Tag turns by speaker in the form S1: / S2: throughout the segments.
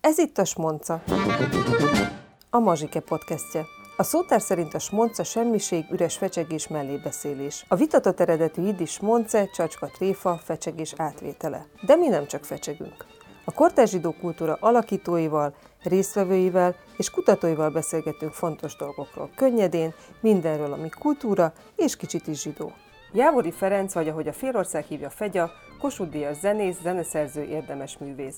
S1: Ez itt a Smonca. A Mazsike podcastje. A szótár szerint a smonca semmiség, üres fecsegés, mellébeszélés. A vitatott eredetű iddis smonce, csacska tréfa, fecsegés átvétele. De mi nem csak fecsegünk. A kortárs zsidó kultúra alakítóival, résztvevőivel és kutatóival beszélgetünk fontos dolgokról, könnyedén, mindenről, ami kultúra és kicsit is zsidó. Jávori Ferenc, vagy ahogy a félország hívja Fegya, Kossuth Díjas zenész, zeneszerző, érdemes művész.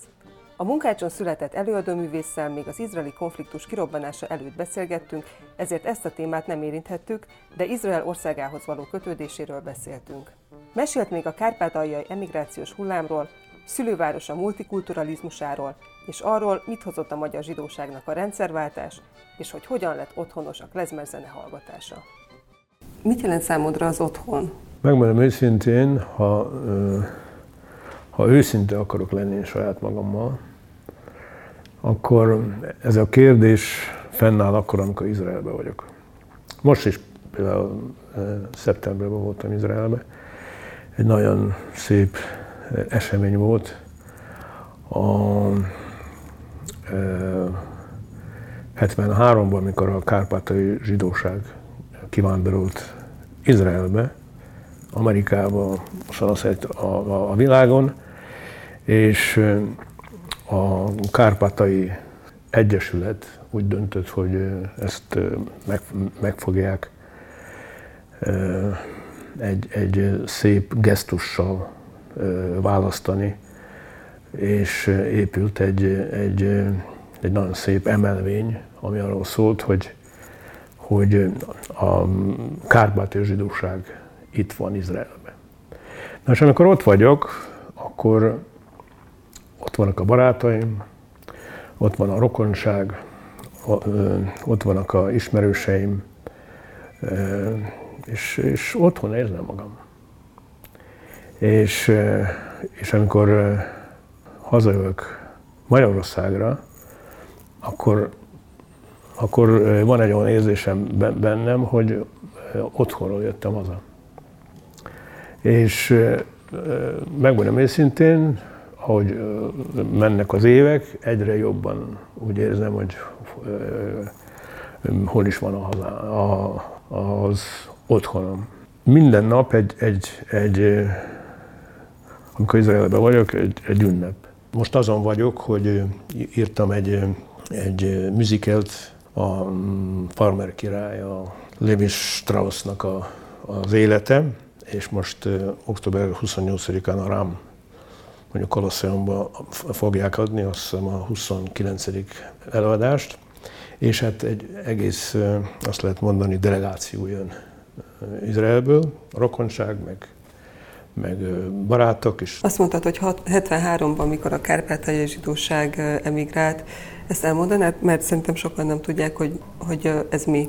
S1: A munkácson született előadóművésszel még az izraeli konfliktus kirobbanása előtt beszélgettünk, ezért ezt a témát nem érinthettük, de Izrael országához való kötődéséről beszéltünk. Mesélt még a kárpátaljai emigrációs hullámról, szülővárosa multikulturalizmusáról, és arról, mit hozott a magyar zsidóságnak a rendszerváltás, és hogy hogyan lett otthonos a klezmer zene hallgatása. Mit jelent számodra az otthon?
S2: Megmondom őszintén, ha, ha őszinte akarok lenni saját magammal, akkor ez a kérdés fennáll akkor, amikor Izraelben vagyok. Most is például szeptemberben voltam Izraelben. Egy nagyon szép esemény volt. A, 73-ban, amikor a kárpátai zsidóság kivándorolt Izraelbe, Amerikába, szanaszert a, a, a világon, és a Kárpátai Egyesület úgy döntött, hogy ezt meg, meg fogják egy, egy szép gesztussal választani, és épült egy, egy, egy nagyon szép emelvény, ami arról szólt, hogy, hogy a kárpáti zsidóság itt van Izraelben. Na és amikor ott vagyok, akkor ott vannak a barátaim, ott van a rokonság, ott vannak a ismerőseim, és, és otthon érzem magam. És, és amikor hazajövök Magyarországra, akkor, akkor van egy olyan érzésem bennem, hogy otthonról jöttem haza. És megmondom őszintén, ahogy mennek az évek, egyre jobban úgy érzem, hogy hol is van a a, az otthonom. Minden nap egy, egy, egy amikor Izraelben vagyok, egy, egy ünnep. Most azon vagyok, hogy írtam egy, egy musicalt, a mm, Farmer király, a Levi Straussnak a, az élete, és most október 28-án a Rám mondjuk Kolosseumban fogják adni, azt hiszem a 29. előadást, és hát egy egész, azt lehet mondani, delegáció jön Izraelből, a rokonság, meg, meg barátok is.
S1: Azt mondtad, hogy 73-ban, amikor a kárpátaljai zsidóság emigrált, ezt elmondanád? Mert szerintem sokan nem tudják, hogy, hogy ez mi,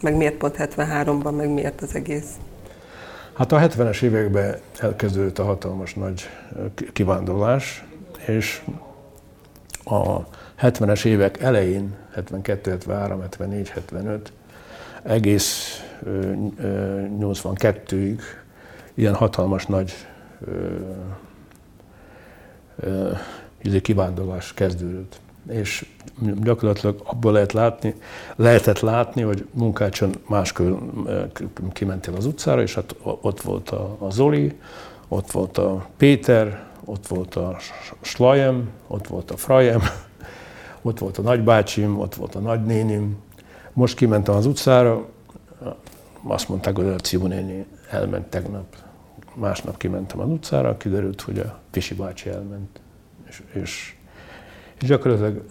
S1: meg miért pont 73-ban, meg miért az egész.
S2: Hát a 70-es években elkezdődött a hatalmas nagy kivándorlás, és a 70-es évek elején, 72, 73, 74, 75, egész 82-ig ilyen hatalmas nagy izé kivándorlás kezdődött és gyakorlatilag abból lehet látni, lehetett látni, hogy munkácson máskül kimentél az utcára, és hát ott volt a, a Zoli, ott volt a Péter, ott volt a Slajem, ott volt a Frajem, ott volt a nagybácsim, ott volt a nagynénim. Most kimentem az utcára, azt mondták, hogy a Cibu néni elment tegnap. Másnap kimentem az utcára, kiderült, hogy a Pisi bácsi elment. És, és és gyakorlatilag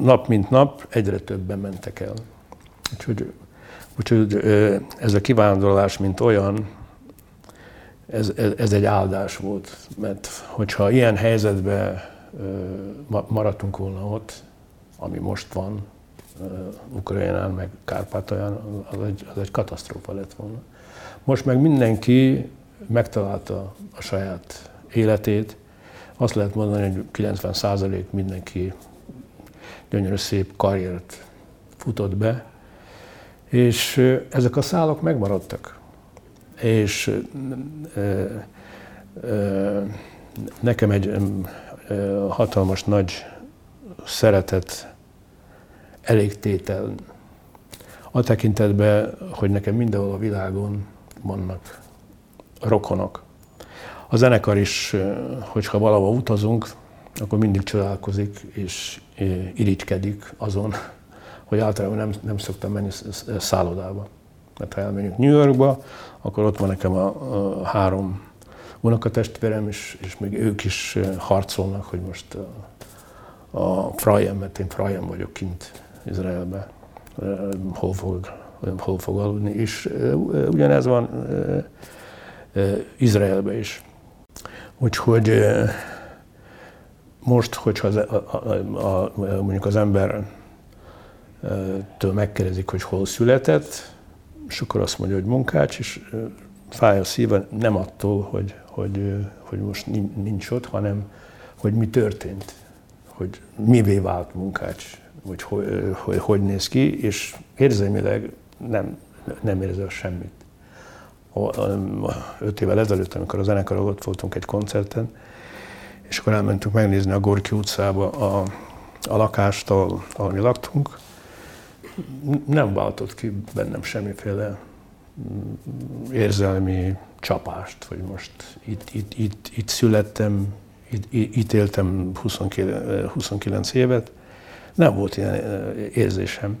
S2: nap mint nap egyre többen mentek el. Úgyhogy, úgyhogy ez a kivándorlás, mint olyan, ez, ez egy áldás volt, mert hogyha ilyen helyzetben maradtunk volna ott, ami most van, Ukrajnán, meg Kárpátalján, az egy, az egy katasztrófa lett volna. Most meg mindenki megtalálta a saját életét, azt lehet mondani, hogy 90% mindenki gyönyörű szép karriert futott be, és ezek a szálak megmaradtak. És nekem egy hatalmas nagy szeretet, elégtétel. A tekintetben, hogy nekem mindenhol a világon vannak rokonok. A zenekar is, hogyha valahol utazunk, akkor mindig csodálkozik és irigykedik azon, hogy általában nem, nem szoktam menni szállodába. Mert ha elmegyünk New Yorkba, akkor ott van nekem a, a három unokatestvérem, és, és még ők is harcolnak, hogy most a, a Frajem, mert én Frajem vagyok kint Izraelben, hol fog, hol fog aludni, és ugyanez van Izraelben is. Úgyhogy most, hogyha az, a, a, a, mondjuk az ember től megkérdezik, hogy hol született, és akkor azt mondja, hogy munkács, és fáj a szíve nem attól, hogy, hogy, hogy most nincs ott, hanem hogy mi történt, hogy mivé vált munkács, hogy hogy, hogy, hogy néz ki, és érzelmileg nem, nem érzel semmit. Öt évvel ezelőtt, amikor a zenekar ott voltunk egy koncerten, és akkor elmentünk megnézni a Gorki utcába a, a lakást, ahol, ahol mi laktunk, nem váltott ki bennem semmiféle mm, érzelmi csapást, hogy most itt, itt, itt, itt születtem, itt, itt éltem 29, 29 évet, nem volt ilyen érzésem.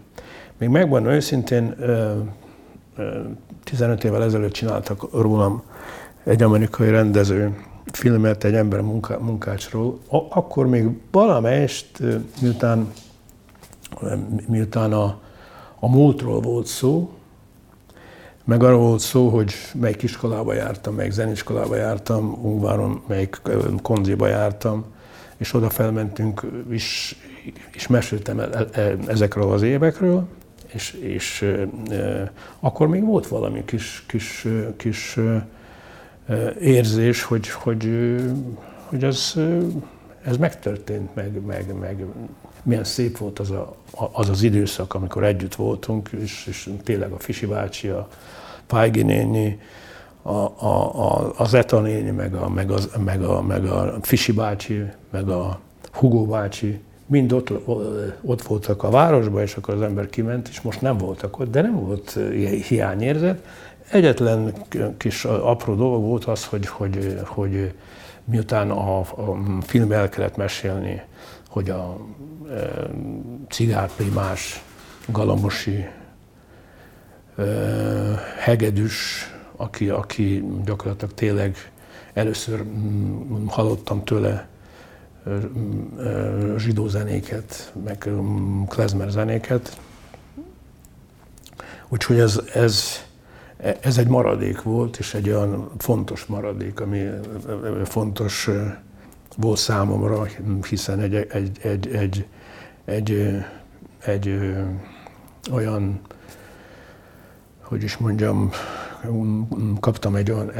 S2: Még megvan őszintén, 15 évvel ezelőtt csináltak rólam egy amerikai rendező filmet egy ember munká, munkácsról. Akkor még valamelyest, miután, miután a, a múltról volt szó, meg arról volt szó, hogy melyik iskolába jártam, melyik zeniskolába jártam, Ungváron, melyik konziba jártam, és oda felmentünk, és, és meséltem el, el, ezekről az évekről, és, és e, akkor még volt valami kis, kis, kis e, érzés, hogy, hogy, hogy ez, ez megtörtént, meg, meg, meg milyen szép volt az, a, az az időszak, amikor együtt voltunk, és, és tényleg a Fisi bácsi, a Pájgi néni, a, a, a, az Eta néni, meg a, meg, az, meg, a, meg a Fisi bácsi, meg a Hugó bácsi, mind ott, ott voltak a városban, és akkor az ember kiment, és most nem voltak ott, de nem volt hiányérzet. Egyetlen kis apró dolog volt az, hogy, hogy, hogy miután a, a film el kellett mesélni, hogy a e, cigárprimás, galamosi, e, hegedűs, aki, aki gyakorlatilag tényleg először hallottam tőle zsidó zenéket, meg mm, klezmer zenéket. Úgyhogy ez, ez, ez egy maradék volt, és egy olyan fontos maradék, ami fontos volt számomra, hiszen egy, egy, egy, egy, egy, egy, olyan, hogy is mondjam, kaptam egy olyan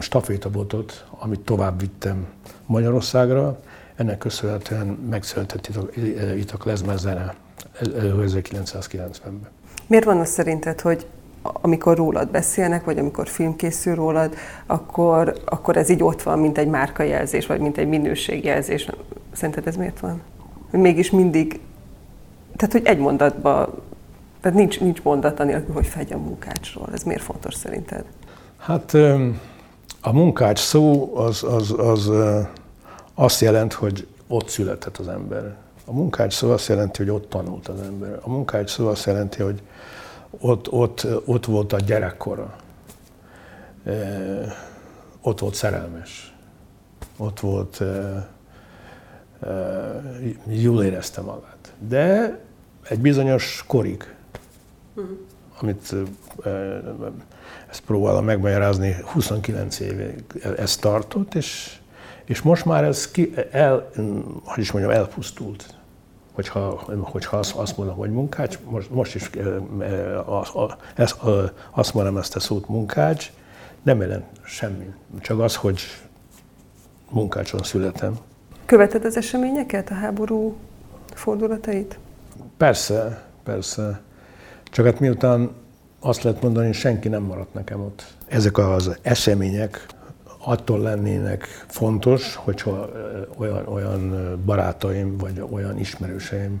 S2: stafétabotot, amit tovább vittem Magyarországra. Ennek köszönhetően megszületett itt a, a klezmer zene 1990-ben.
S1: Miért van az szerinted, hogy amikor rólad beszélnek, vagy amikor film készül rólad, akkor, akkor ez így ott van, mint egy márkajelzés, vagy mint egy minőségjelzés. Szerinted ez miért van? Mégis mindig, tehát hogy egy mondatban, tehát nincs, nincs mondat anélkül, hogy fegy a munkácsról. Ez miért fontos szerinted?
S2: Hát a munkács szó az, az, az azt jelent, hogy ott született az ember. A munkács szó azt jelenti, hogy ott tanult az ember. A munkács szó azt jelenti, hogy ott, ott, ott volt a gyerekkora. Ott volt szerelmes. Ott volt, jól érezte magát. De egy bizonyos korig, uh-huh. Amit ezt próbálom megmagyarázni, 29 évig ez tartott, és, és most már ez ki, el, hogy is mondjam, elpusztult hogyha, hogyha azt, azt mondom, hogy munkács, most, most is az, azt mondom ezt a szót munkács, nem jelent semmi, csak az, hogy munkácson születem.
S1: Követed az eseményeket, a háború fordulatait?
S2: Persze, persze. Csak hát miután azt lehet mondani, hogy senki nem maradt nekem ott. Ezek az események, attól lennének fontos, hogyha olyan, olyan barátaim vagy olyan ismerőseim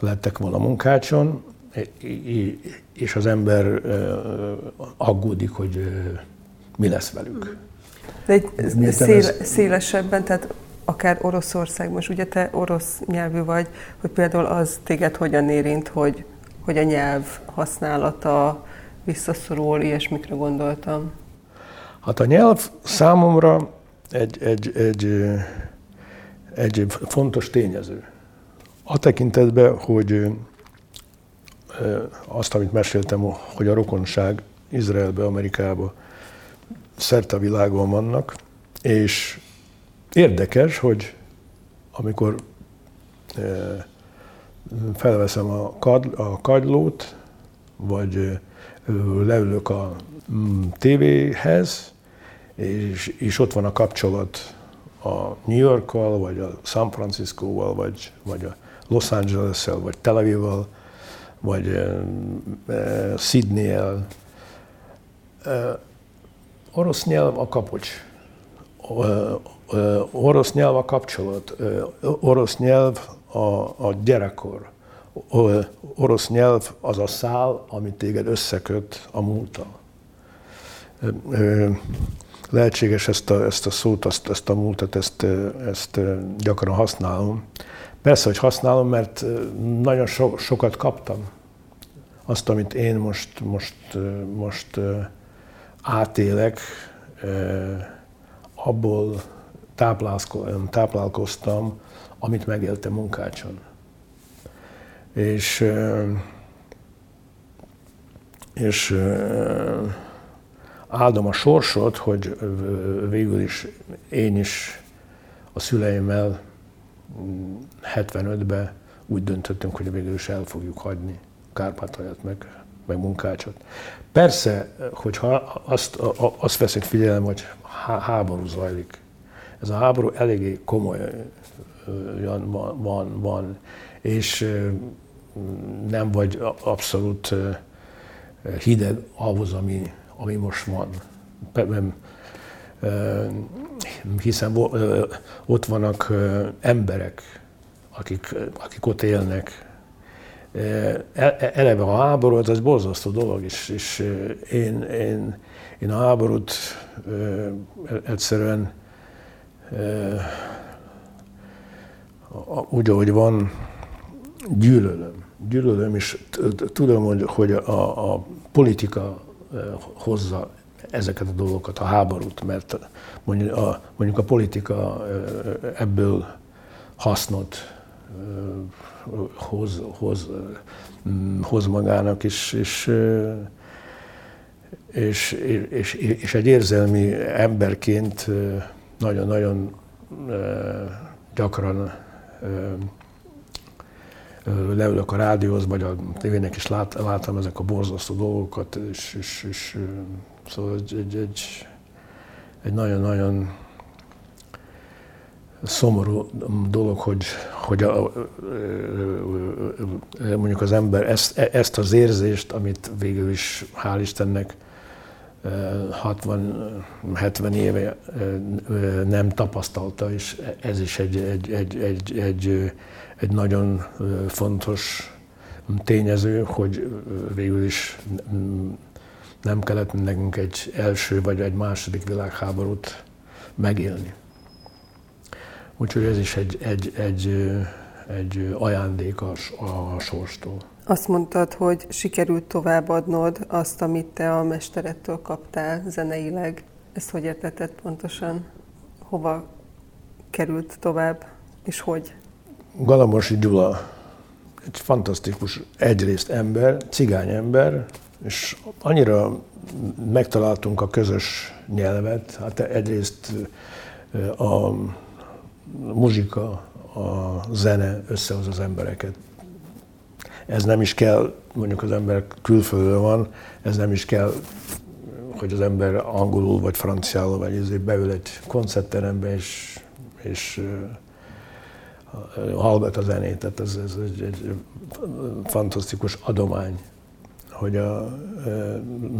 S2: lettek volna munkácson, és az ember aggódik, hogy mi lesz velük.
S1: De egy szél, ez... szélesebben, tehát akár Oroszország, most ugye te orosz nyelvű vagy, hogy például az téged hogyan érint, hogy, hogy a nyelv használata visszaszorul, ilyesmikre gondoltam.
S2: Hát a nyelv számomra egy, egy, egy, egy fontos tényező. A tekintetben, hogy azt, amit meséltem, hogy a rokonság Izraelbe, Amerikába szerte a világon vannak, és érdekes, hogy amikor felveszem a, kad, a kagylót, vagy leülök a mm, tévéhez, és, és ott van a kapcsolat a New Yorkkal, vagy a San Francisco-val, vagy, vagy a Los Angeles-el, vagy Tel Aviv-val, vagy uh, Sydney-el. Orosz nyelv a kapocs. Uh, uh, orosz nyelv a kapcsolat. Uh, orosz nyelv a, a gyerekkor. Uh, orosz nyelv az a szál, amit téged összeköt a múltal. Lehetséges ezt a, ezt a szót, ezt, ezt a múltat, ezt, ezt gyakran használom. Persze, hogy használom, mert nagyon so, sokat kaptam. Azt, amit én most, most, most átélek, abból táplálkoztam, amit megéltem munkácson. És, és áldom a sorsot, hogy végül is én is a szüleimmel 75-ben mm, úgy döntöttünk, hogy végül is el fogjuk hagyni Kárpátaljat meg, meg munkácsot. Persze, hogyha azt, azt veszik figyelem, hogy háború zajlik, ez a háború eléggé komoly van, van, van és nem vagy abszolút hideg ahhoz, ami, ami most van. Hiszen ott vannak emberek, akik, akik ott élnek. E, e, eleve a háború az egy borzasztó dolog, és, és én, én, én a háborút egyszerűen úgy, ahogy van, gyűlölöm. Gyűlölöm, és tudom, hogy, hogy a, a politika hozza ezeket a dolgokat, a háborút, mert mondjuk a, mondjuk a politika ebből hasznot hoz, hoz, hoz magának, és, és, és, és, és egy érzelmi emberként nagyon-nagyon gyakran leülök a rádióhoz, vagy a tévének is lát, láttam ezek a borzasztó dolgokat, és, és, és szóval egy, egy, egy, egy nagyon-nagyon szomorú dolog, hogy, hogy a, mondjuk az ember ezt, ezt az érzést, amit végül is, hál' Istennek, 60-70 éve nem tapasztalta, és ez is egy, egy, egy, egy, egy, egy nagyon fontos tényező, hogy végül is nem kellett nekünk egy első vagy egy második világháborút megélni. Úgyhogy ez is egy, egy, egy, egy ajándék a, a sorstól.
S1: Azt mondtad, hogy sikerült továbbadnod azt, amit te a mesterettől kaptál zeneileg. Ezt hogy értetted pontosan? Hova került tovább, és hogy?
S2: Galamosi Gyula egy fantasztikus egyrészt ember, cigány ember, és annyira megtaláltunk a közös nyelvet, hát egyrészt a muzsika, a zene összehoz az embereket. Ez nem is kell, mondjuk az ember külföldön van, ez nem is kell, hogy az ember angolul vagy franciául vagy ezért beül egy koncertterembe és, és hallgat a zenét. Tehát ez, ez egy, egy fantasztikus adomány, hogy a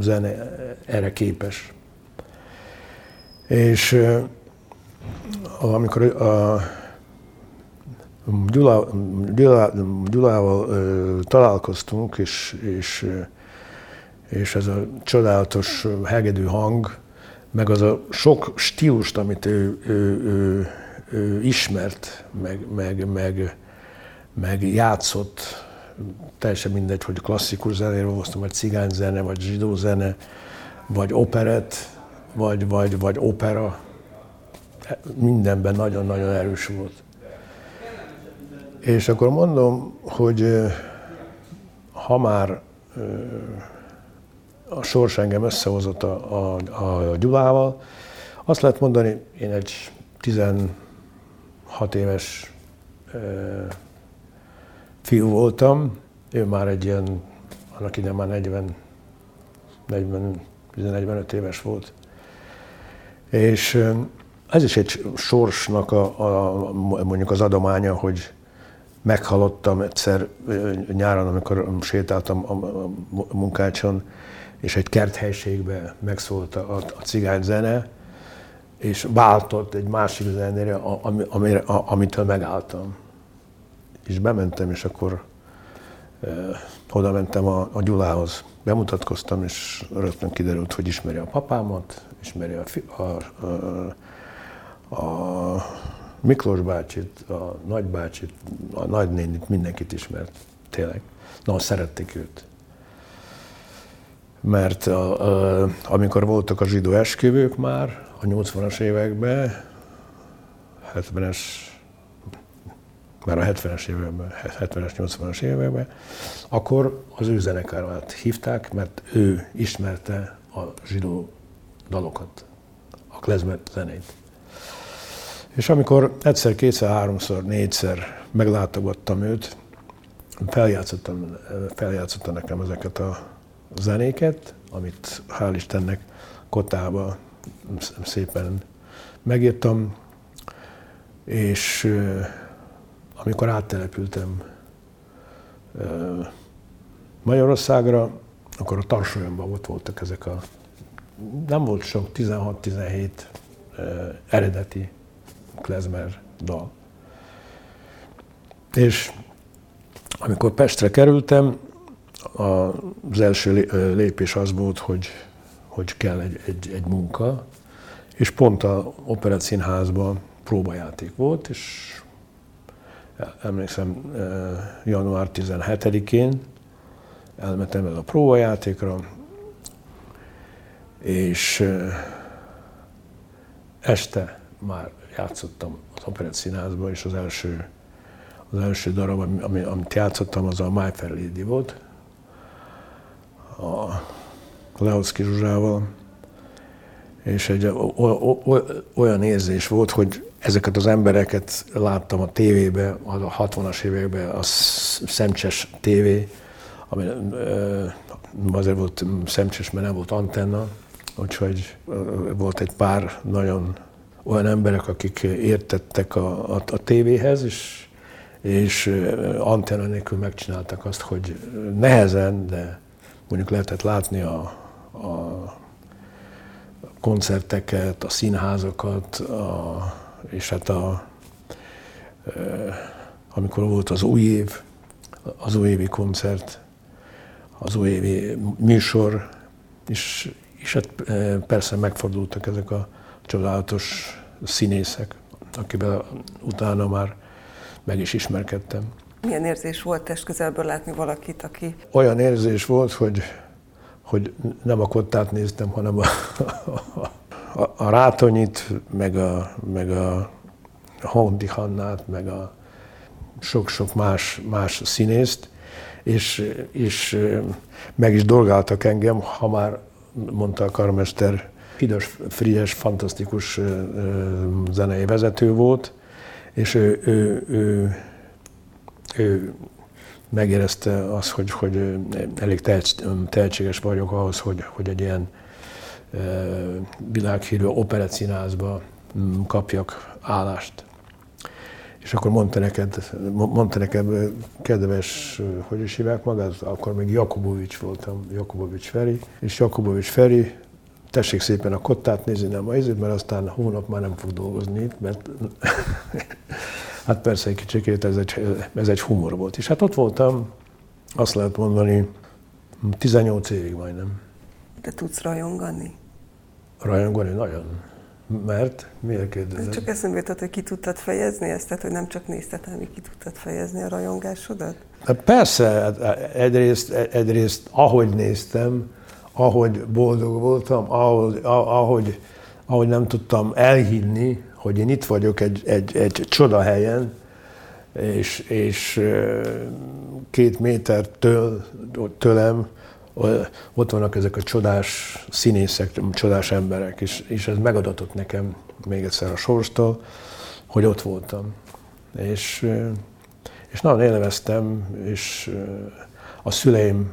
S2: zene erre képes. És amikor a Gyula, Gyula, Gyulával találkoztunk, és, és, és ez a csodálatos hegedű hang, meg az a sok stílust, amit ő, ő, ő, ő ismert, meg, meg, meg, meg játszott, teljesen mindegy, hogy klasszikus zenéről hoztam, vagy cigányzene, vagy zsidó zene, vagy operett, vagy, vagy, vagy opera, mindenben nagyon-nagyon erős volt. És akkor mondom, hogy ha már a sors engem összehozott a, a, a Gyulával, azt lehet mondani, én egy 16 éves fiú voltam, ő már egy ilyen, annak idején már 40, 40, 45 éves volt. És ez is egy sorsnak a, a, mondjuk az adománya, hogy meghallottam egyszer nyáron, amikor sétáltam a munkácson, és egy kerthelységbe megszólt a, a cigány zene, és váltott egy másik zenére, amire, amitől megálltam. És bementem, és akkor eh, oda mentem a, a Gyulához. Bemutatkoztam, és rögtön kiderült, hogy ismeri a papámat, ismeri a, a, a, a Miklós bácsit, a nagybácsit, a nagynénit, mindenkit ismert, tényleg. Na, szerették őt. Mert a, a, amikor voltak a zsidó esküvők már, a 80-as években, 70-es, már a 70-es években, 70-es, 80-as években, akkor az ő zenekárát hívták, mert ő ismerte a zsidó dalokat, a klezmer zenét. És amikor egyszer, kétszer, háromszor, négyszer meglátogattam őt, feljátszottam, feljátszotta nekem ezeket a zenéket, amit hál' Istennek Kotába szépen megírtam, és amikor áttelepültem Magyarországra, akkor a Tarsolyomban ott voltak ezek a, nem volt sok, 16-17 eredeti klezmer dal. És amikor Pestre kerültem, az első lépés az volt, hogy, hogy kell egy, egy, egy munka, és pont a Operett próbajáték volt, és emlékszem január 17-én elmentem el a próbajátékra, és este már játszottam az Operett Színházban, és az első, az első darab, ami, amit játszottam, az a My Fair Lady volt, a Leoszki Zsuzsával, és egy olyan érzés volt, hogy ezeket az embereket láttam a tévébe, a 60-as években, a szemcses tévé, ami azért volt szemcses, mert nem volt antenna, úgyhogy volt egy pár nagyon olyan emberek, akik értettek a, a, a tévéhez, és, és antenna nélkül megcsináltak azt, hogy nehezen, de mondjuk lehetett látni a, a koncerteket, a színházakat, a, és hát a, amikor volt az új év, az újévi koncert, az újévi műsor, és, és hát persze megfordultak ezek a csodálatos színészek, akivel utána már meg is ismerkedtem.
S1: Milyen érzés volt test közelből látni valakit, aki...
S2: Olyan érzés volt, hogy, hogy nem a kottát néztem, hanem a, a, a Rátonyit, meg a, meg a Hondi Hannát, meg a sok-sok más, más színészt, és, és meg is dolgáltak engem, ha már mondta a karmester, Fides Frigyes fantasztikus zenei vezető volt, és ő, ő, ő, ő megérezte azt, hogy, hogy elég tehetséges vagyok ahhoz, hogy, hogy egy ilyen világhírű operettszínházba mm, kapjak állást. És akkor mondta neked, mondta nekem, kedves, hogy is hívják magát, akkor még Jakubovics voltam, Jakubovics Feri, és Jakubovics Feri tessék szépen a kottát nézni, nem a izét, mert aztán hónap már nem fog dolgozni itt, mert hát persze egy kicsikét ez egy, ez egy humor volt. És hát ott voltam, azt lehet mondani, 18 évig majdnem.
S1: De tudsz rajongani?
S2: Rajongani nagyon. Mert? Miért kérdezed?
S1: Csak eszembe jutott, hogy ki tudtad fejezni ezt, tehát hogy nem csak nézted, hanem ki tudtad fejezni a rajongásodat?
S2: Hát persze, hát egyrészt, egyrészt ahogy néztem, ahogy boldog voltam, ahogy, ahogy, ahogy nem tudtam elhinni, hogy én itt vagyok egy, egy, egy csoda helyen, és, és két méter től, tőlem ott vannak ezek a csodás színészek, csodás emberek, és, és ez megadatott nekem még egyszer a sorstól, hogy ott voltam. És, és nagyon élveztem, és a szüleim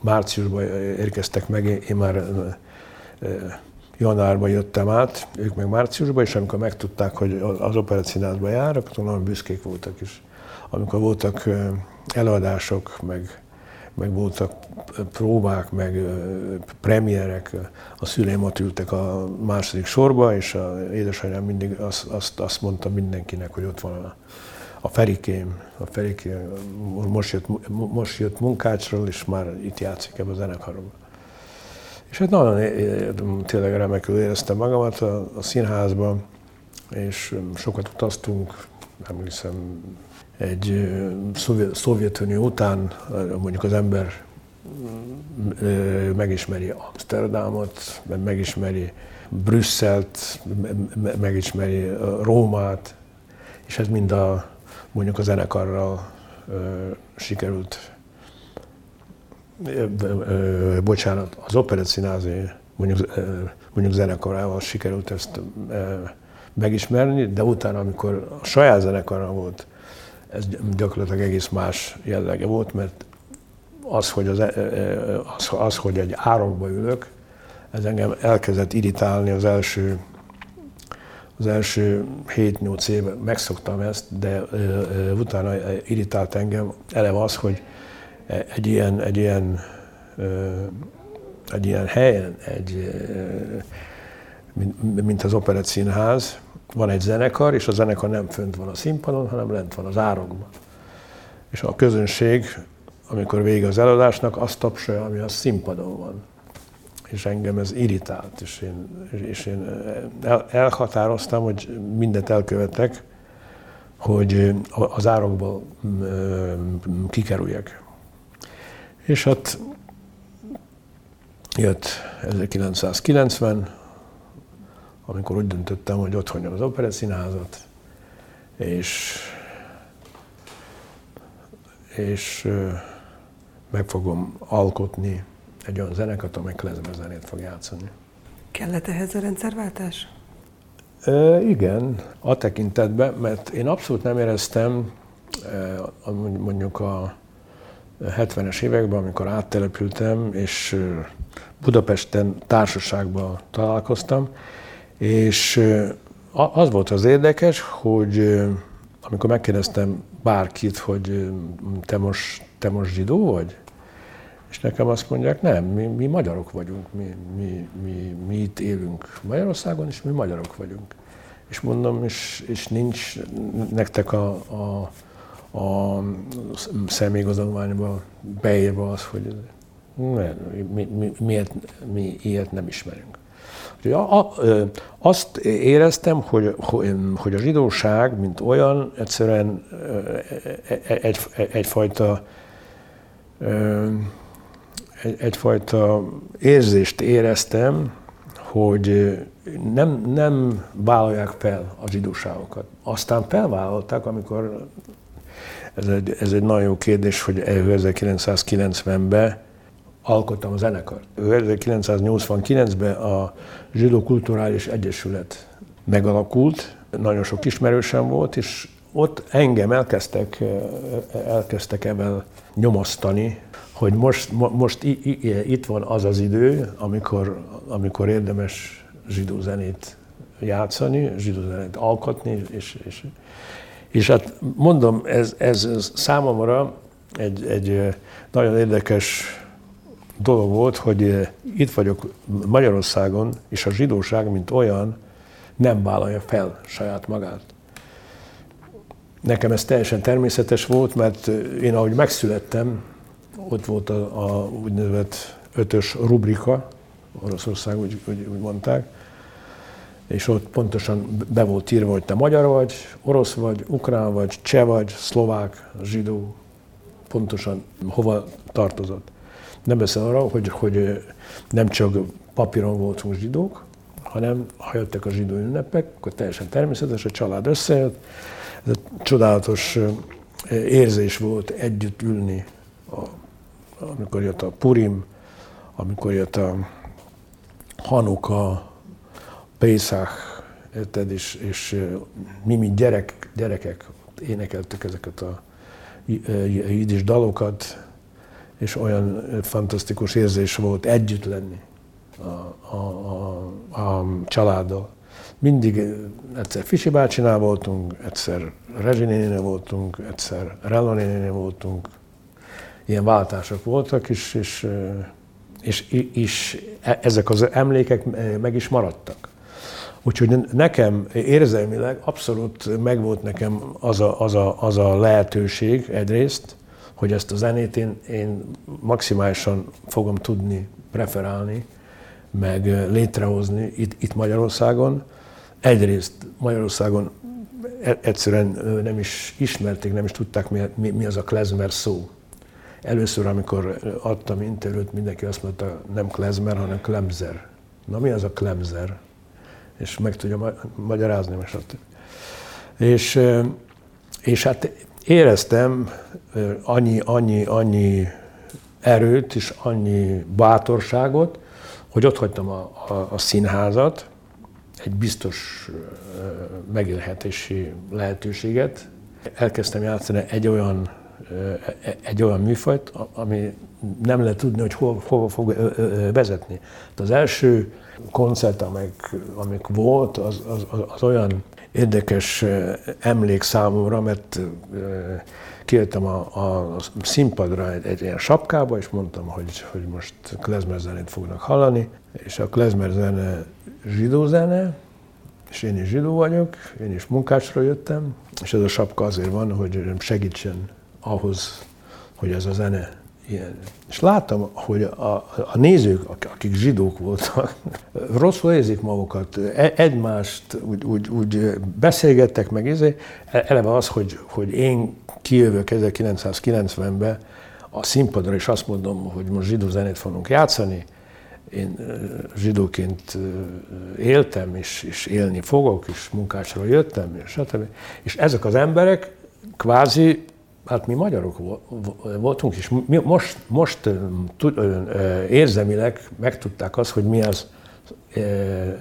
S2: márciusban érkeztek meg, én már januárban jöttem át, ők meg márciusban, és amikor megtudták, hogy az operacínázba járok, akkor nagyon büszkék voltak is. Amikor voltak előadások, meg meg voltak próbák, meg premierek, a szüleim ott ültek a második sorba, és a édesanyám mindig azt, azt, azt mondta mindenkinek, hogy ott van a, a Ferikém, a Ferikém most jött, most jött munkácsról, és már itt játszik ebben a zenekarban. És hát nagyon tényleg remekül éreztem magamat a, a színházban, és sokat utaztunk, emlékszem egy Szovjetunió után mondjuk az ember megismeri Amsterdamot, megismeri Brüsszelt, megismeri Rómát, és ez mind a, mondjuk a zenekarral sikerült, bocsánat, az operett színázi, mondjuk, mondjuk zenekarával sikerült ezt megismerni, de utána, amikor a saját zenekarra volt, ez gyakorlatilag egész más jellege volt, mert az, hogy, az, az, az, hogy egy árokba ülök, ez engem elkezdett irritálni az első az első 7-8 évben megszoktam ezt, de utána irritált engem eleve az, hogy egy ilyen, egy ilyen, egy ilyen helyen, egy, mint az Operett Színház, van egy zenekar, és a zenekar nem fönt van a színpadon, hanem lent van az árokban. És a közönség, amikor vége az előadásnak, azt tapsolja, ami a színpadon van. És engem ez irritált, és én, és én el, elhatároztam, hogy mindent elkövetek, hogy az árokból kikerüljek. És hát jött 1990, amikor úgy döntöttem, hogy ott hagyom az operett és, és meg fogom alkotni egy olyan zeneket, amely klezmer zenét fog játszani.
S1: Kellett ehhez a rendszerváltás?
S2: E, igen, a tekintetben, mert én abszolút nem éreztem e, mondjuk a 70-es években, amikor áttelepültem, és Budapesten társaságban találkoztam, és az volt az érdekes, hogy amikor megkérdeztem bárkit, hogy te most, te most zsidó vagy? És nekem azt mondják, nem, mi, mi magyarok vagyunk, mi, mi, mi, mi itt élünk Magyarországon, és mi magyarok vagyunk. És mondom, és, és nincs nektek a, a, a személyigazolványba beírva az, hogy nem, mi, mi, miért mi ilyet nem ismerünk. Azt éreztem, hogy, hogy a zsidóság, mint olyan, egyszerűen egy, egyfajta, egyfajta érzést éreztem, hogy nem, nem vállalják fel a zsidóságokat. Aztán felvállalták, amikor ez egy, ez egy nagyon jó kérdés, hogy 1990-ben alkottam a zenekart. 1989-ben a Zsidó Kulturális Egyesület megalakult, nagyon sok ismerősem volt, és ott engem elkezdtek, elkezdtek ebben nyomasztani, hogy most, most itt van az az idő, amikor, amikor érdemes zsidó zenét játszani, zsidó zenét alkotni, és, és, és hát mondom, ez, ez számomra egy, egy nagyon érdekes dolog volt, hogy itt vagyok Magyarországon, és a zsidóság, mint olyan, nem vállalja fel saját magát. Nekem ez teljesen természetes volt, mert én ahogy megszülettem, ott volt a, a úgynevezett ötös rubrika, Oroszország úgy, úgy, úgy mondták, és ott pontosan be volt írva, hogy te magyar vagy, orosz vagy, ukrán vagy, cseh vagy, szlovák, zsidó, pontosan hova tartozott. Nem beszél arra, hogy, hogy nem csak papíron voltunk zsidók, hanem ha jöttek a zsidó ünnepek, akkor teljesen természetes, a család összejött. Ez egy csodálatos érzés volt együtt ülni, a, amikor jött a Purim, amikor jött a Hanuka, Pészák, érted, és, és mi, mint gyerek, gyerekek énekeltük ezeket a jiddis dalokat, és olyan fantasztikus érzés volt együtt lenni a, a, a, a családdal. Mindig egyszer Fisi bácsinál voltunk, egyszer Rezsi voltunk, egyszer Rella voltunk. Ilyen váltások voltak, és, és, és, és e, ezek az emlékek meg is maradtak. Úgyhogy nekem érzelmileg abszolút megvolt nekem az a, az, a, az a lehetőség egyrészt, hogy ezt a zenét én, én maximálisan fogom tudni preferálni, meg létrehozni itt, itt Magyarországon. Egyrészt Magyarországon e, egyszerűen nem is ismerték, nem is tudták, mi, mi, mi az a klezmer szó. Először, amikor adtam interjút, mindenki azt mondta, nem klezmer, hanem klemzer. Na mi az a klemzer? És meg tudja magyarázni, és, és, és hát éreztem annyi, annyi, annyi erőt és annyi bátorságot, hogy ott hagytam a, a, a színházat, egy biztos megélhetési lehetőséget. Elkezdtem játszani egy olyan, egy olyan műfajt, ami nem lehet tudni, hogy hova, hova fog vezetni. De az első koncert, amik, amik volt, az, az, az olyan érdekes emlék számomra, mert kijöttem a, a színpadra egy, egy ilyen sapkába, és mondtam, hogy, hogy most klezmer zenét fognak hallani, és a klezmer zene zsidó zene, és én is zsidó vagyok, én is munkásra jöttem, és ez a sapka azért van, hogy segítsen ahhoz, hogy ez a zene ilyen. És láttam, hogy a, a nézők, akik zsidók voltak, rosszul érzik magukat, e, egymást úgy, úgy, úgy beszélgettek meg, ezért eleve az, hogy, hogy én kijövök 1990-ben a színpadra, és azt mondom, hogy most zsidó zenét fogunk játszani, én zsidóként éltem, és, és élni fogok, és munkásról jöttem, és stb. És ezek az emberek kvázi hát mi magyarok voltunk, és mi most, most érzelmileg megtudták azt, hogy mi az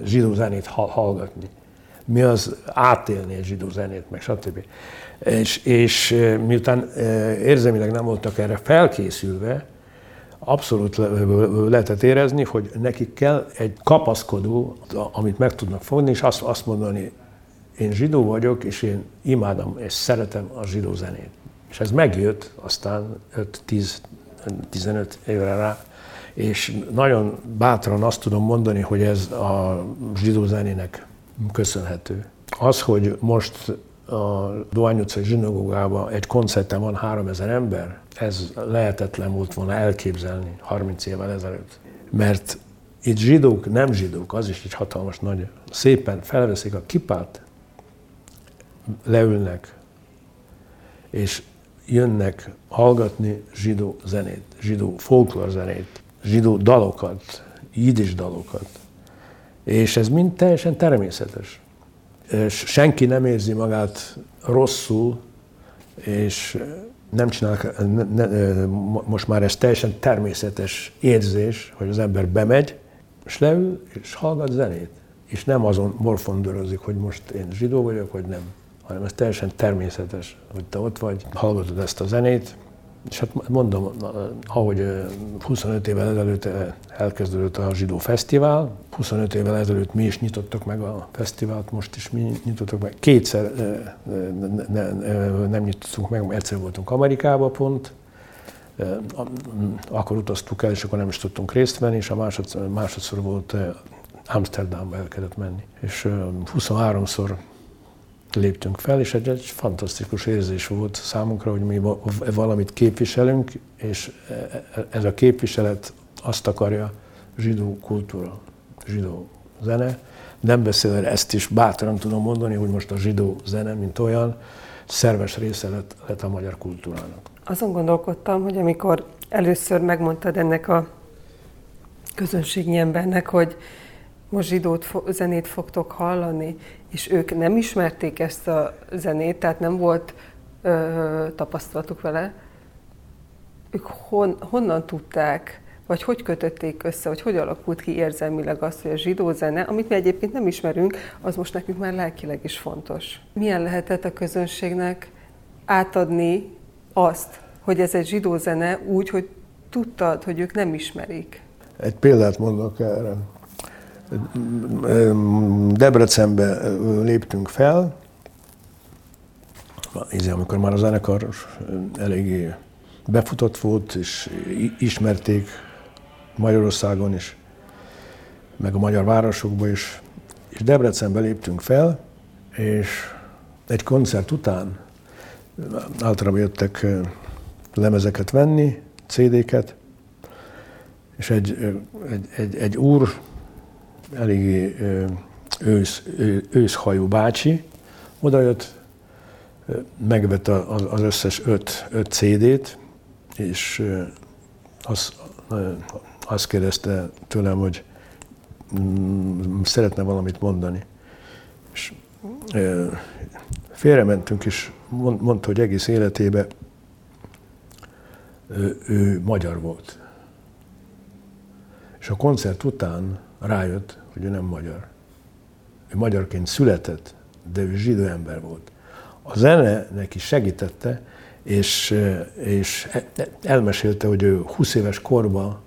S2: zsidó zenét hallgatni, mi az átélni egy zsidó zenét, meg stb. És, és miután érzelmileg nem voltak erre felkészülve, abszolút lehetett érezni, hogy nekik kell egy kapaszkodó, amit meg tudnak fogni, és azt, azt mondani, én zsidó vagyok, és én imádom és szeretem a zsidó zenét. És ez megjött aztán 5-10-15 évre rá, és nagyon bátran azt tudom mondani, hogy ez a zsidó zenének köszönhető. Az, hogy most a Dohány utcai zsinagógában egy koncerten van 3000 ember, ez lehetetlen volt volna elképzelni 30 évvel ezelőtt. Mert itt zsidók, nem zsidók, az is egy hatalmas nagy. Szépen felveszik a kipát, leülnek, és jönnek hallgatni zsidó zenét, zsidó zenét, zsidó dalokat, jiddis dalokat. És ez mind teljesen természetes. És senki nem érzi magát rosszul, és nem csinálnak, ne, ne, most már ez teljesen természetes érzés, hogy az ember bemegy, és leül, és hallgat zenét. És nem azon morfondorozik, hogy most én zsidó vagyok, vagy nem hanem ez teljesen természetes, hogy te ott vagy, hallgatod ezt a zenét, és hát mondom, ahogy 25 évvel ezelőtt elkezdődött a Zsidó Fesztivál, 25 évvel ezelőtt mi is nyitottuk meg a fesztivált, most is mi nyitottuk meg. Kétszer ne, ne, nem nyitottunk meg, egyszer voltunk Amerikában pont, akkor utaztuk el, és akkor nem is tudtunk részt venni, és a másodszor, másodszor volt Amsterdamba el kellett menni. És 23-szor léptünk fel, és egy, egy fantasztikus érzés volt számunkra, hogy mi valamit képviselünk, és e, e, ez a képviselet azt akarja zsidó kultúra, zsidó zene. Nem beszélve ezt is bátran tudom mondani, hogy most a zsidó zene, mint olyan, szerves része lett, lett a magyar kultúrának.
S1: Azon gondolkodtam, hogy amikor először megmondtad ennek a közönségi embernek, hogy most zsidót zenét fogtok hallani, és ők nem ismerték ezt a zenét, tehát nem volt ö, tapasztalatuk vele, ők hon, honnan tudták, vagy hogy kötötték össze, vagy hogy alakult ki érzelmileg az, hogy a zsidó zene, amit mi egyébként nem ismerünk, az most nekünk már lelkileg is fontos. Milyen lehetett a közönségnek átadni azt, hogy ez egy zsidó zene úgy, hogy tudtad, hogy ők nem ismerik?
S2: Egy példát mondok erre. Debrecenbe léptünk fel, amikor már a zenekar eléggé befutott volt, és ismerték Magyarországon is, meg a magyar városokban is. És Debrecenbe léptünk fel, és egy koncert után általában jöttek lemezeket venni, CD-ket, és egy, egy, egy, egy úr, eléggé ősz, őszhajú bácsi, odajött, megvette az összes öt, öt CD-t, és azt, azt kérdezte tőlem, hogy mm, szeretne valamit mondani. És félrementünk, és mondta, hogy egész életében ő, ő magyar volt. És a koncert után rájött, hogy ő nem magyar. Ő magyarként született, de ő zsidó ember volt. A zene neki segítette, és, és elmesélte, hogy ő 20 éves korban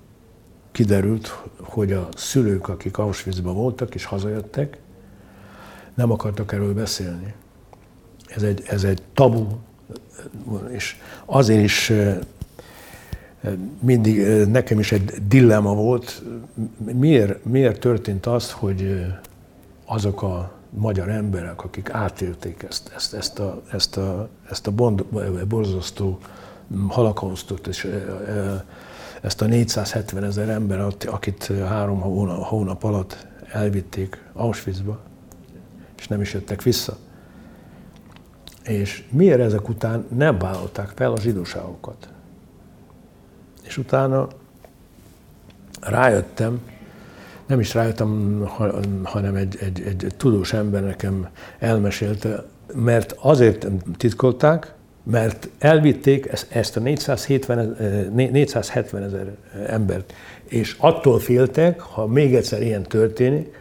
S2: kiderült, hogy a szülők, akik Auschwitzban voltak és hazajöttek, nem akartak erről beszélni. Ez egy, ez egy tabu, és azért is mindig nekem is egy dilemma volt, miért, miért történt az, hogy azok a magyar emberek, akik átélték ezt, ezt, ezt a, ezt a, ezt a bond, borzasztó halakausztot, és ezt a 470 ezer ember, akit három hónap alatt elvitték Auschwitzba, és nem is jöttek vissza. És miért ezek után nem vállalták fel a zsidóságokat? És utána rájöttem, nem is rájöttem, hanem egy, egy, egy tudós ember nekem elmesélte, mert azért titkolták, mert elvitték ezt a 470, 470 ezer embert, és attól féltek, ha még egyszer ilyen történik,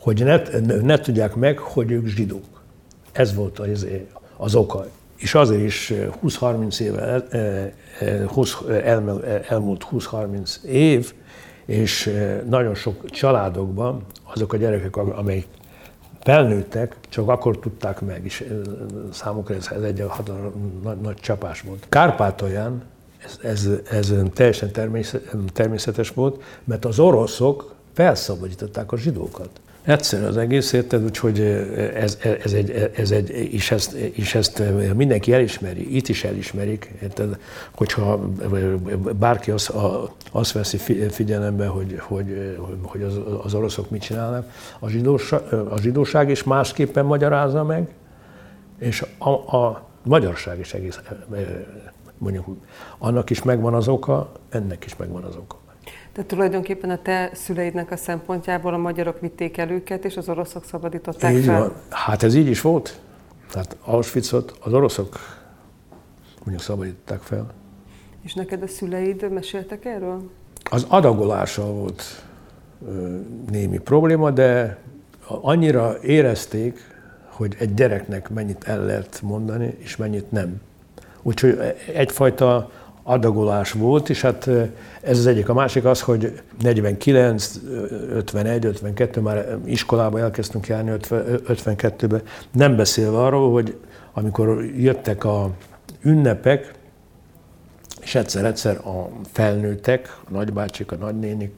S2: hogy ne, ne tudják meg, hogy ők zsidók. Ez volt az, az oka. És azért is 20-30 éve, 20, el, elmúlt 20-30 év, és nagyon sok családokban azok a gyerekek, amelyek felnőttek, csak akkor tudták meg, és számukra ez, ez egy nagy, nagy csapás volt. Kárpátalján ez, ez, ez teljesen természetes volt, mert az oroszok felszabadították a zsidókat. Egyszerű az egész, érted, úgyhogy ez, ez, egy, ez egy, és ezt, és ezt mindenki elismeri, itt is elismerik, érted, hogyha bárki azt, azt veszi figyelembe, hogy, hogy, hogy az, az oroszok mit csinálnak, a zsidóság, a zsidóság is másképpen magyarázza meg, és a, a magyarság is egész, mondjuk, annak is megvan az oka, ennek is megvan az oka.
S1: Tehát tulajdonképpen a te szüleidnek a szempontjából a magyarok vitték el őket, és az oroszok szabadították
S2: így
S1: fel?
S2: Van. Hát ez így is volt. Tehát Auschwitzot az oroszok mondjuk szabadították fel.
S1: És neked a szüleid meséltek erről?
S2: Az adagolással volt némi probléma, de annyira érezték, hogy egy gyereknek mennyit el lehet mondani, és mennyit nem. Úgyhogy egyfajta adagolás volt, és hát ez az egyik. A másik az, hogy 49, 51, 52 már iskolába elkezdtünk járni, 52-ben, nem beszélve arról, hogy amikor jöttek a ünnepek, és egyszer-egyszer a felnőttek, a nagybácsik, a nagynénik,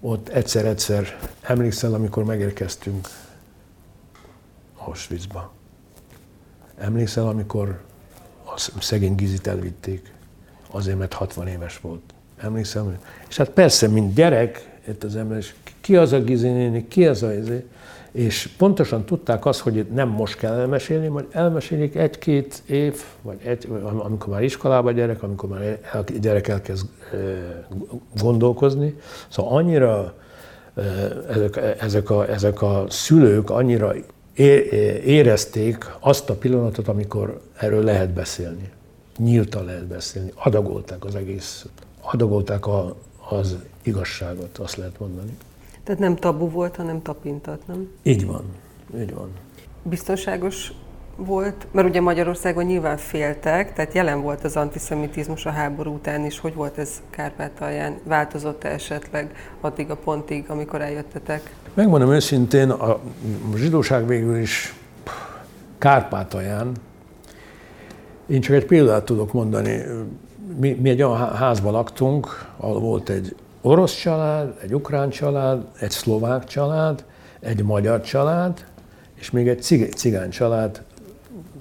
S2: ott egyszer-egyszer emlékszel, amikor megérkeztünk Auschwitzba. Emlékszel, amikor a szegény Gizit elvitték, azért, mert 60 éves volt. Emlékszem? És hát persze, mint gyerek, itt az ember, és ki az a Gizi ki az a izé, és pontosan tudták azt, hogy nem most kell elmesélni, majd elmesélik egy-két év, vagy egy, amikor már iskolába gyerek, amikor már a gyerek elkezd gondolkozni. Szóval annyira ezek, ezek, a, ezek a szülők annyira érezték azt a pillanatot, amikor erről lehet beszélni. Nyíltan lehet beszélni. Adagolták az egész, adagolták a, az igazságot, azt lehet mondani.
S1: Tehát nem tabu volt, hanem tapintat, nem?
S2: Így van, így van.
S1: Biztonságos volt, mert ugye Magyarországon nyilván féltek, tehát jelen volt az antiszemitizmus a háború után is. Hogy volt ez Kárpátalján? Változott-e esetleg addig a pontig, amikor eljöttetek?
S2: Megmondom őszintén, a zsidóság végül is Kárpátalján, én csak egy példát tudok mondani. Mi, mi egy olyan házban laktunk, ahol volt egy orosz család, egy ukrán család, egy szlovák család, egy magyar család, és még egy cigány család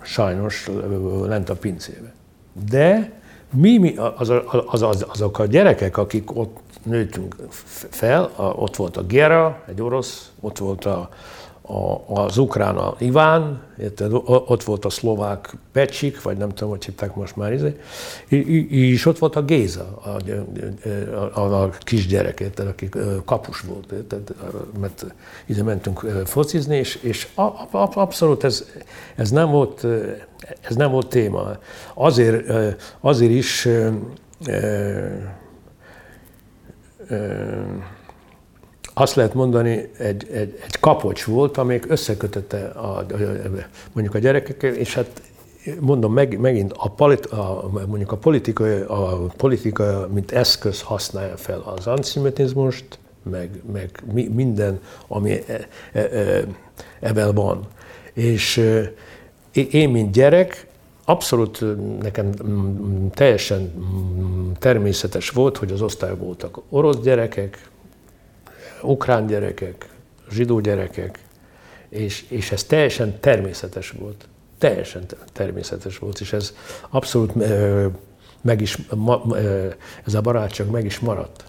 S2: sajnos lent a pincébe. De mi, mi az, az, az, azok a gyerekek, akik ott nőttünk fel, ott volt a Gera, egy orosz, ott volt a, a, az ukrán a Iván, érted, ott volt a szlovák Pecsik, vagy nem tudom, hogy hívták most már, izé, és ott volt a Géza, a, a, a kisgyerek, érted, aki kapus volt, érted, mert ide mentünk focizni, és, és abszolút ez, ez, nem volt, ez nem volt téma. Azért, azért is azt lehet mondani, egy, egy, egy kapocs volt, amelyik összekötötte a, mondjuk a gyerekekkel, és hát mondom meg, megint a, polit, a, mondjuk a politika, a politika, mint eszköz használja fel az antiszemitizmust, meg, meg minden, ami e, e, e, van. És én, mint gyerek, abszolút nekem teljesen természetes volt, hogy az osztályban voltak orosz gyerekek, ukrán gyerekek, zsidó gyerekek, és, és ez teljesen természetes volt. Teljesen természetes volt, és ez abszolút meg is, ez a barátság meg is maradt.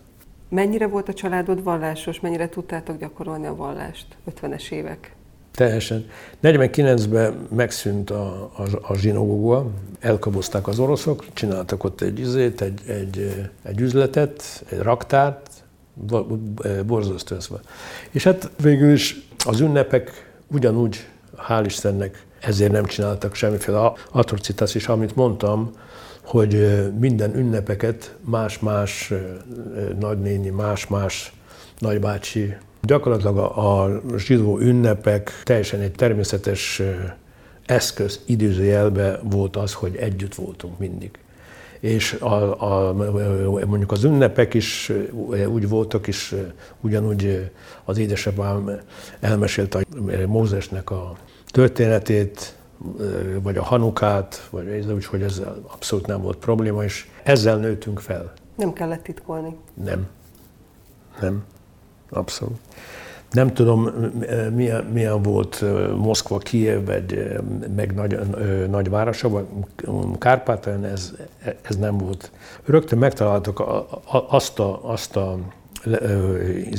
S1: Mennyire volt a családod vallásos, mennyire tudtátok gyakorolni a vallást 50-es évek?
S2: Teljesen. 49-ben megszűnt a, a, a zsinagóga, elkobozták az oroszok, csináltak ott egy izét, egy, egy, egy üzletet, egy raktárt, borzasztó ez van. És hát végül is az ünnepek ugyanúgy, hál' Istennek, ezért nem csináltak semmiféle atrocitás, és amit mondtam, hogy minden ünnepeket más-más nagynéni, más-más nagybácsi, gyakorlatilag a, a zsidó ünnepek teljesen egy természetes eszköz idézőjelbe volt az, hogy együtt voltunk mindig és a, a, mondjuk az ünnepek is úgy voltak, és ugyanúgy az édesapám elmesélte Mózesnek a történetét, vagy a hanukát, vagy ez úgy, hogy ez abszolút nem volt probléma, és ezzel nőttünk fel.
S1: Nem kellett titkolni?
S2: Nem. Nem. Abszolút. Nem tudom, milyen, milyen volt Moszkva, Kiev, vagy meg nagy, városokban, Kárpátaljon ez, ez nem volt. Rögtön megtaláltak azt a, azt a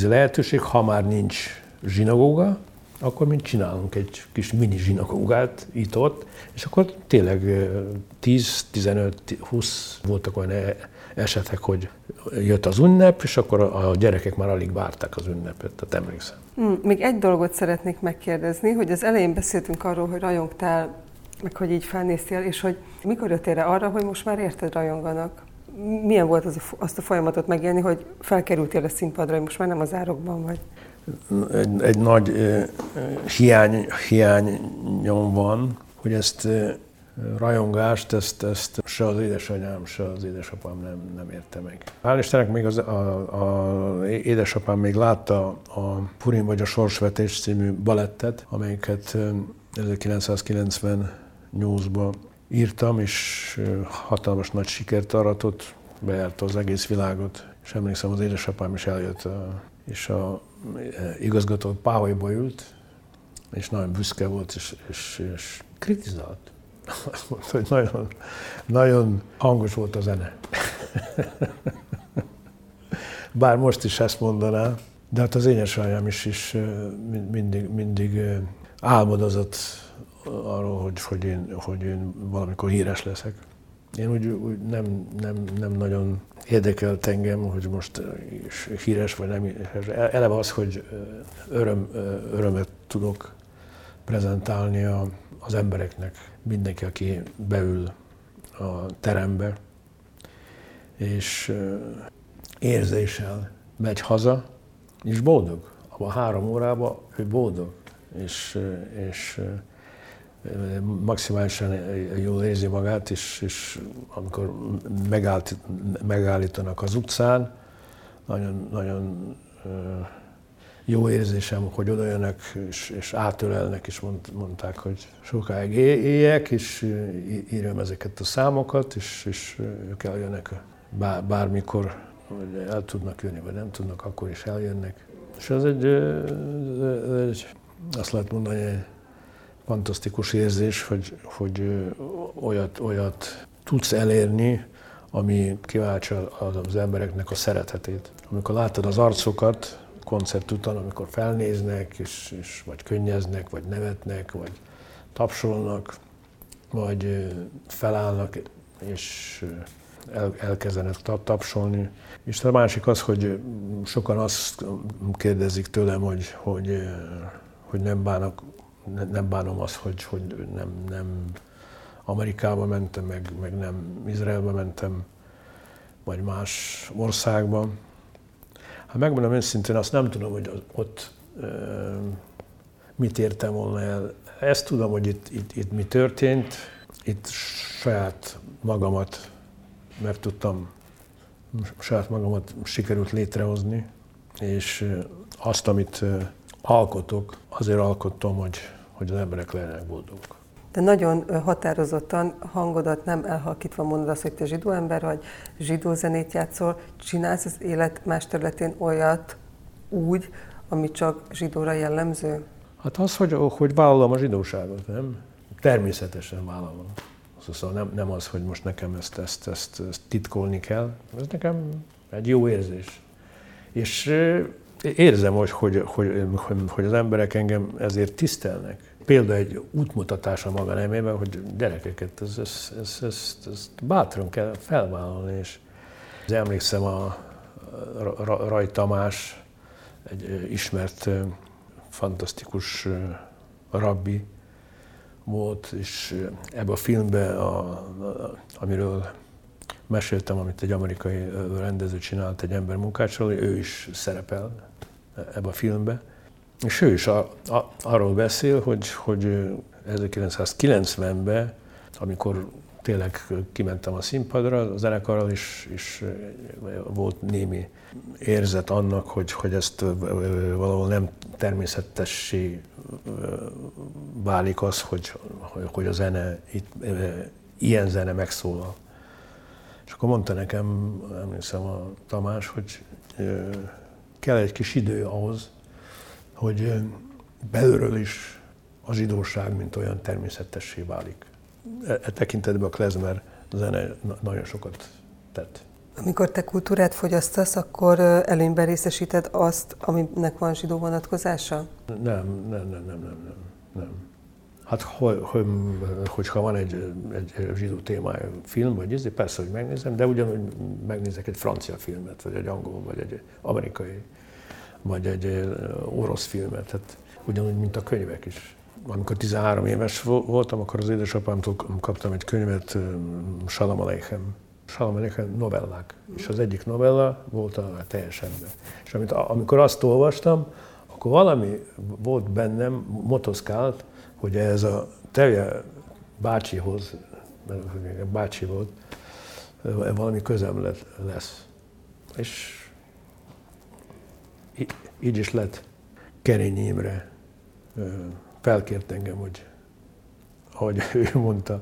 S2: lehetőség, ha már nincs zsinagóga, akkor mint csinálunk egy kis mini zsinagógát itt-ott, és akkor tényleg 10, 15, 20 voltak olyan e, esetek, hogy jött az ünnep, és akkor a gyerekek már alig várták az ünnepet, tehát emlékszem.
S1: Hmm, még egy dolgot szeretnék megkérdezni, hogy az elején beszéltünk arról, hogy rajongtál, meg hogy így felnéztél, és hogy mikor jöttél rá arra, hogy most már érted rajonganak? Milyen volt az a, azt a folyamatot megélni, hogy felkerültél a színpadra, hogy most már nem az árokban vagy?
S2: Egy, egy nagy uh, hiány, hiányom van, hogy ezt uh, rajongást, ezt, ezt se az édesanyám, se az édesapám nem, nem érte meg. Hál' Istennek még az, a, a, édesapám még látta a Purim vagy a Sorsvetés című balettet, amelyiket 1998-ban írtam, és hatalmas nagy sikert aratott, bejárta az egész világot, és emlékszem, az édesapám is eljött, és a igazgató Páholyba ült, és nagyon büszke volt, és, és, és kritizált. Azt mondta, hogy nagyon, nagyon hangos volt a zene. Bár most is ezt mondaná, de hát az édesanyám is, is mindig, mindig álmodozott arról, hogy, hogy, én, hogy én valamikor híres leszek. Én úgy, úgy nem, nem, nem nagyon érdekelt engem, hogy most híres vagy nem Eleve az, hogy öröm, örömet tudok prezentálni a, az embereknek, mindenki, aki beül a terembe, és érzéssel megy haza, és boldog. Abban három órában ő boldog, és, és maximálisan jól érzi magát, és, és amikor megállt, megállítanak az utcán, nagyon, nagyon jó érzésem, hogy oda jönnek és, és átölelnek, és mond, mondták, hogy sokáig éljek, és írjam ezeket a számokat, és, és ők eljönnek bár, bármikor, hogy el tudnak jönni, vagy nem tudnak, akkor is eljönnek. És ez egy, egy azt lehet mondani, egy fantasztikus érzés, hogy, hogy olyat, olyat tudsz elérni, ami kiváltsa az embereknek a szeretetét. Amikor látod az arcokat, koncert után, amikor felnéznek, és, és vagy könnyeznek, vagy nevetnek, vagy tapsolnak, vagy felállnak, és el, elkezdenek tapsolni. És a másik az, hogy sokan azt kérdezik tőlem, hogy, hogy, hogy nem, bánok, nem bánom azt, hogy, hogy nem, nem Amerikába mentem, meg, meg nem Izraelbe mentem, vagy más országba. Hát megmondom őszintén, azt nem tudom, hogy ott e, mit értem volna el. Ezt tudom, hogy itt, itt, itt mi történt, itt saját magamat, mert tudtam, saját magamat sikerült létrehozni, és azt, amit alkotok, azért alkottam, hogy, hogy az emberek legyenek boldogok.
S1: De nagyon határozottan hangodat nem elhalkítva mondod azt, hogy te zsidó ember vagy, zsidó zenét játszol, csinálsz az élet más területén olyat úgy, ami csak zsidóra jellemző?
S2: Hát az, hogy, hogy vállalom a zsidóságot, nem? Természetesen vállalom. Szóval nem, nem az, hogy most nekem ezt, ezt, ezt, ezt titkolni kell. Ez nekem egy jó érzés. És érzem, hogy, hogy, hogy, hogy, az emberek engem ezért tisztelnek példa egy útmutatás a maga nemében, hogy gyerekeket, ez, ez, ez, ez, ez bátran kell felvállalni. És emlékszem a Raj Tamás, egy ismert, fantasztikus rabbi volt, és ebbe a filmbe, a, a, amiről meséltem, amit egy amerikai rendező csinált egy ember munkácsról, ő is szerepel ebbe a filmbe. És ő is a, a, arról beszél, hogy, hogy 1990-ben, amikor tényleg kimentem a színpadra, a zenekarral is, is volt némi érzet annak, hogy, hogy ezt valahol nem természetessé válik az, hogy, hogy a zene, itt, ilyen zene megszólal. És akkor mondta nekem, emlékszem a Tamás, hogy kell egy kis idő ahhoz, hogy belülről is a zsidóság, mint olyan természetessé válik. E, e tekintetben a klezmer zene nagyon sokat tett.
S1: Amikor te kultúrát fogyasztasz, akkor előnyben részesíted azt, aminek van zsidó vonatkozása?
S2: Nem, nem, nem, nem, nem, nem. nem. Hát, hogy, hogy, hogyha van egy, egy zsidó témájú film, vagy ez, persze, hogy megnézem, de ugyanúgy megnézek egy francia filmet, vagy egy angol, vagy egy amerikai vagy egy orosz filmet, hát ugyanúgy, mint a könyvek is. Amikor 13 éves voltam, akkor az édesapámtól kaptam egy könyvet, Salam Aleichem. Salam Aleichem novellák. És az egyik novella volt a teljes ember. És amit, amikor azt olvastam, akkor valami volt bennem, motoszkált, hogy ez a Tevje bácsihoz, mert bácsi volt, valami közem lesz. És így is lett. Kerény Imre felkért engem, hogy ahogy ő mondta.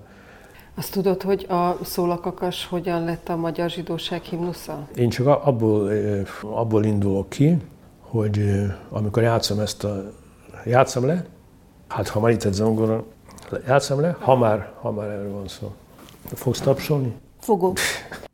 S1: Azt tudod, hogy a szólakakas hogyan lett a magyar zsidóság himnusza?
S2: Én csak abból, abból indulok ki, hogy amikor játszom ezt a... Játszom le? Hát ha már itt egy zongora, játszom le? Ha már, ha már erről van szó. Fogsz tapsolni?
S1: Fogok.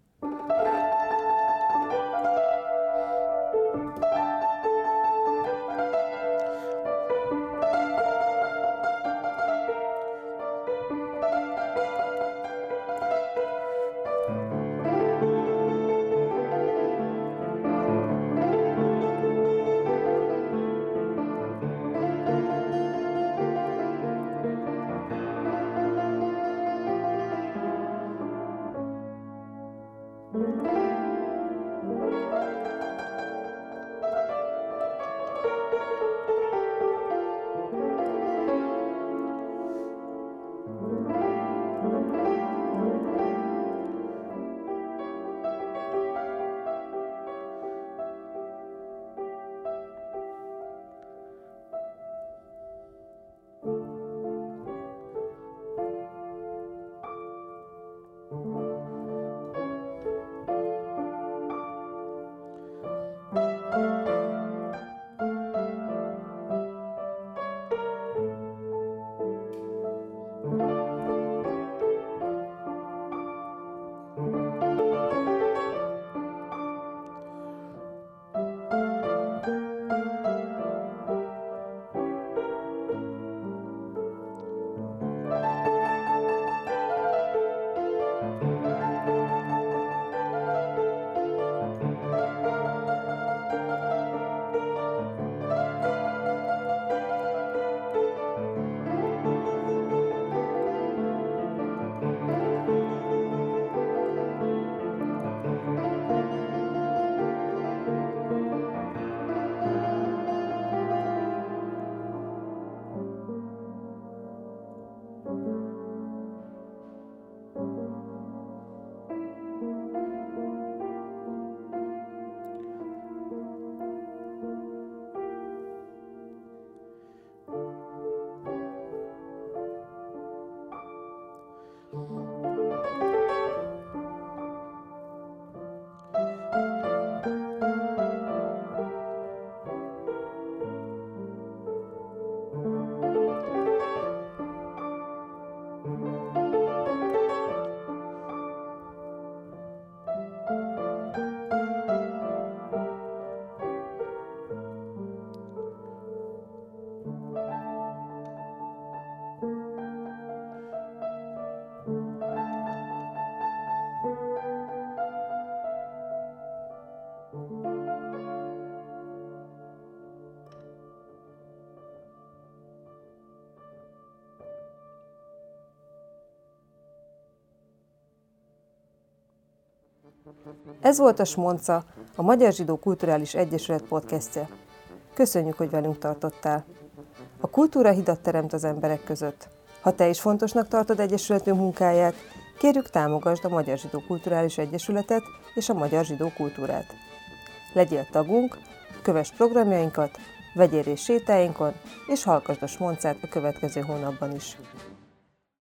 S1: Ez volt a Smonca, a Magyar Zsidó Kulturális Egyesület podcastje. Köszönjük, hogy velünk tartottál. A kultúra hidat teremt az emberek között. Ha te is fontosnak tartod Egyesületünk munkáját, kérjük támogasd a Magyar Zsidó Kulturális Egyesületet és a Magyar Zsidó Kultúrát. Legyél tagunk, kövess programjainkat, vegyél részt sétáinkon, és hallgasd a Smoncát a következő hónapban is.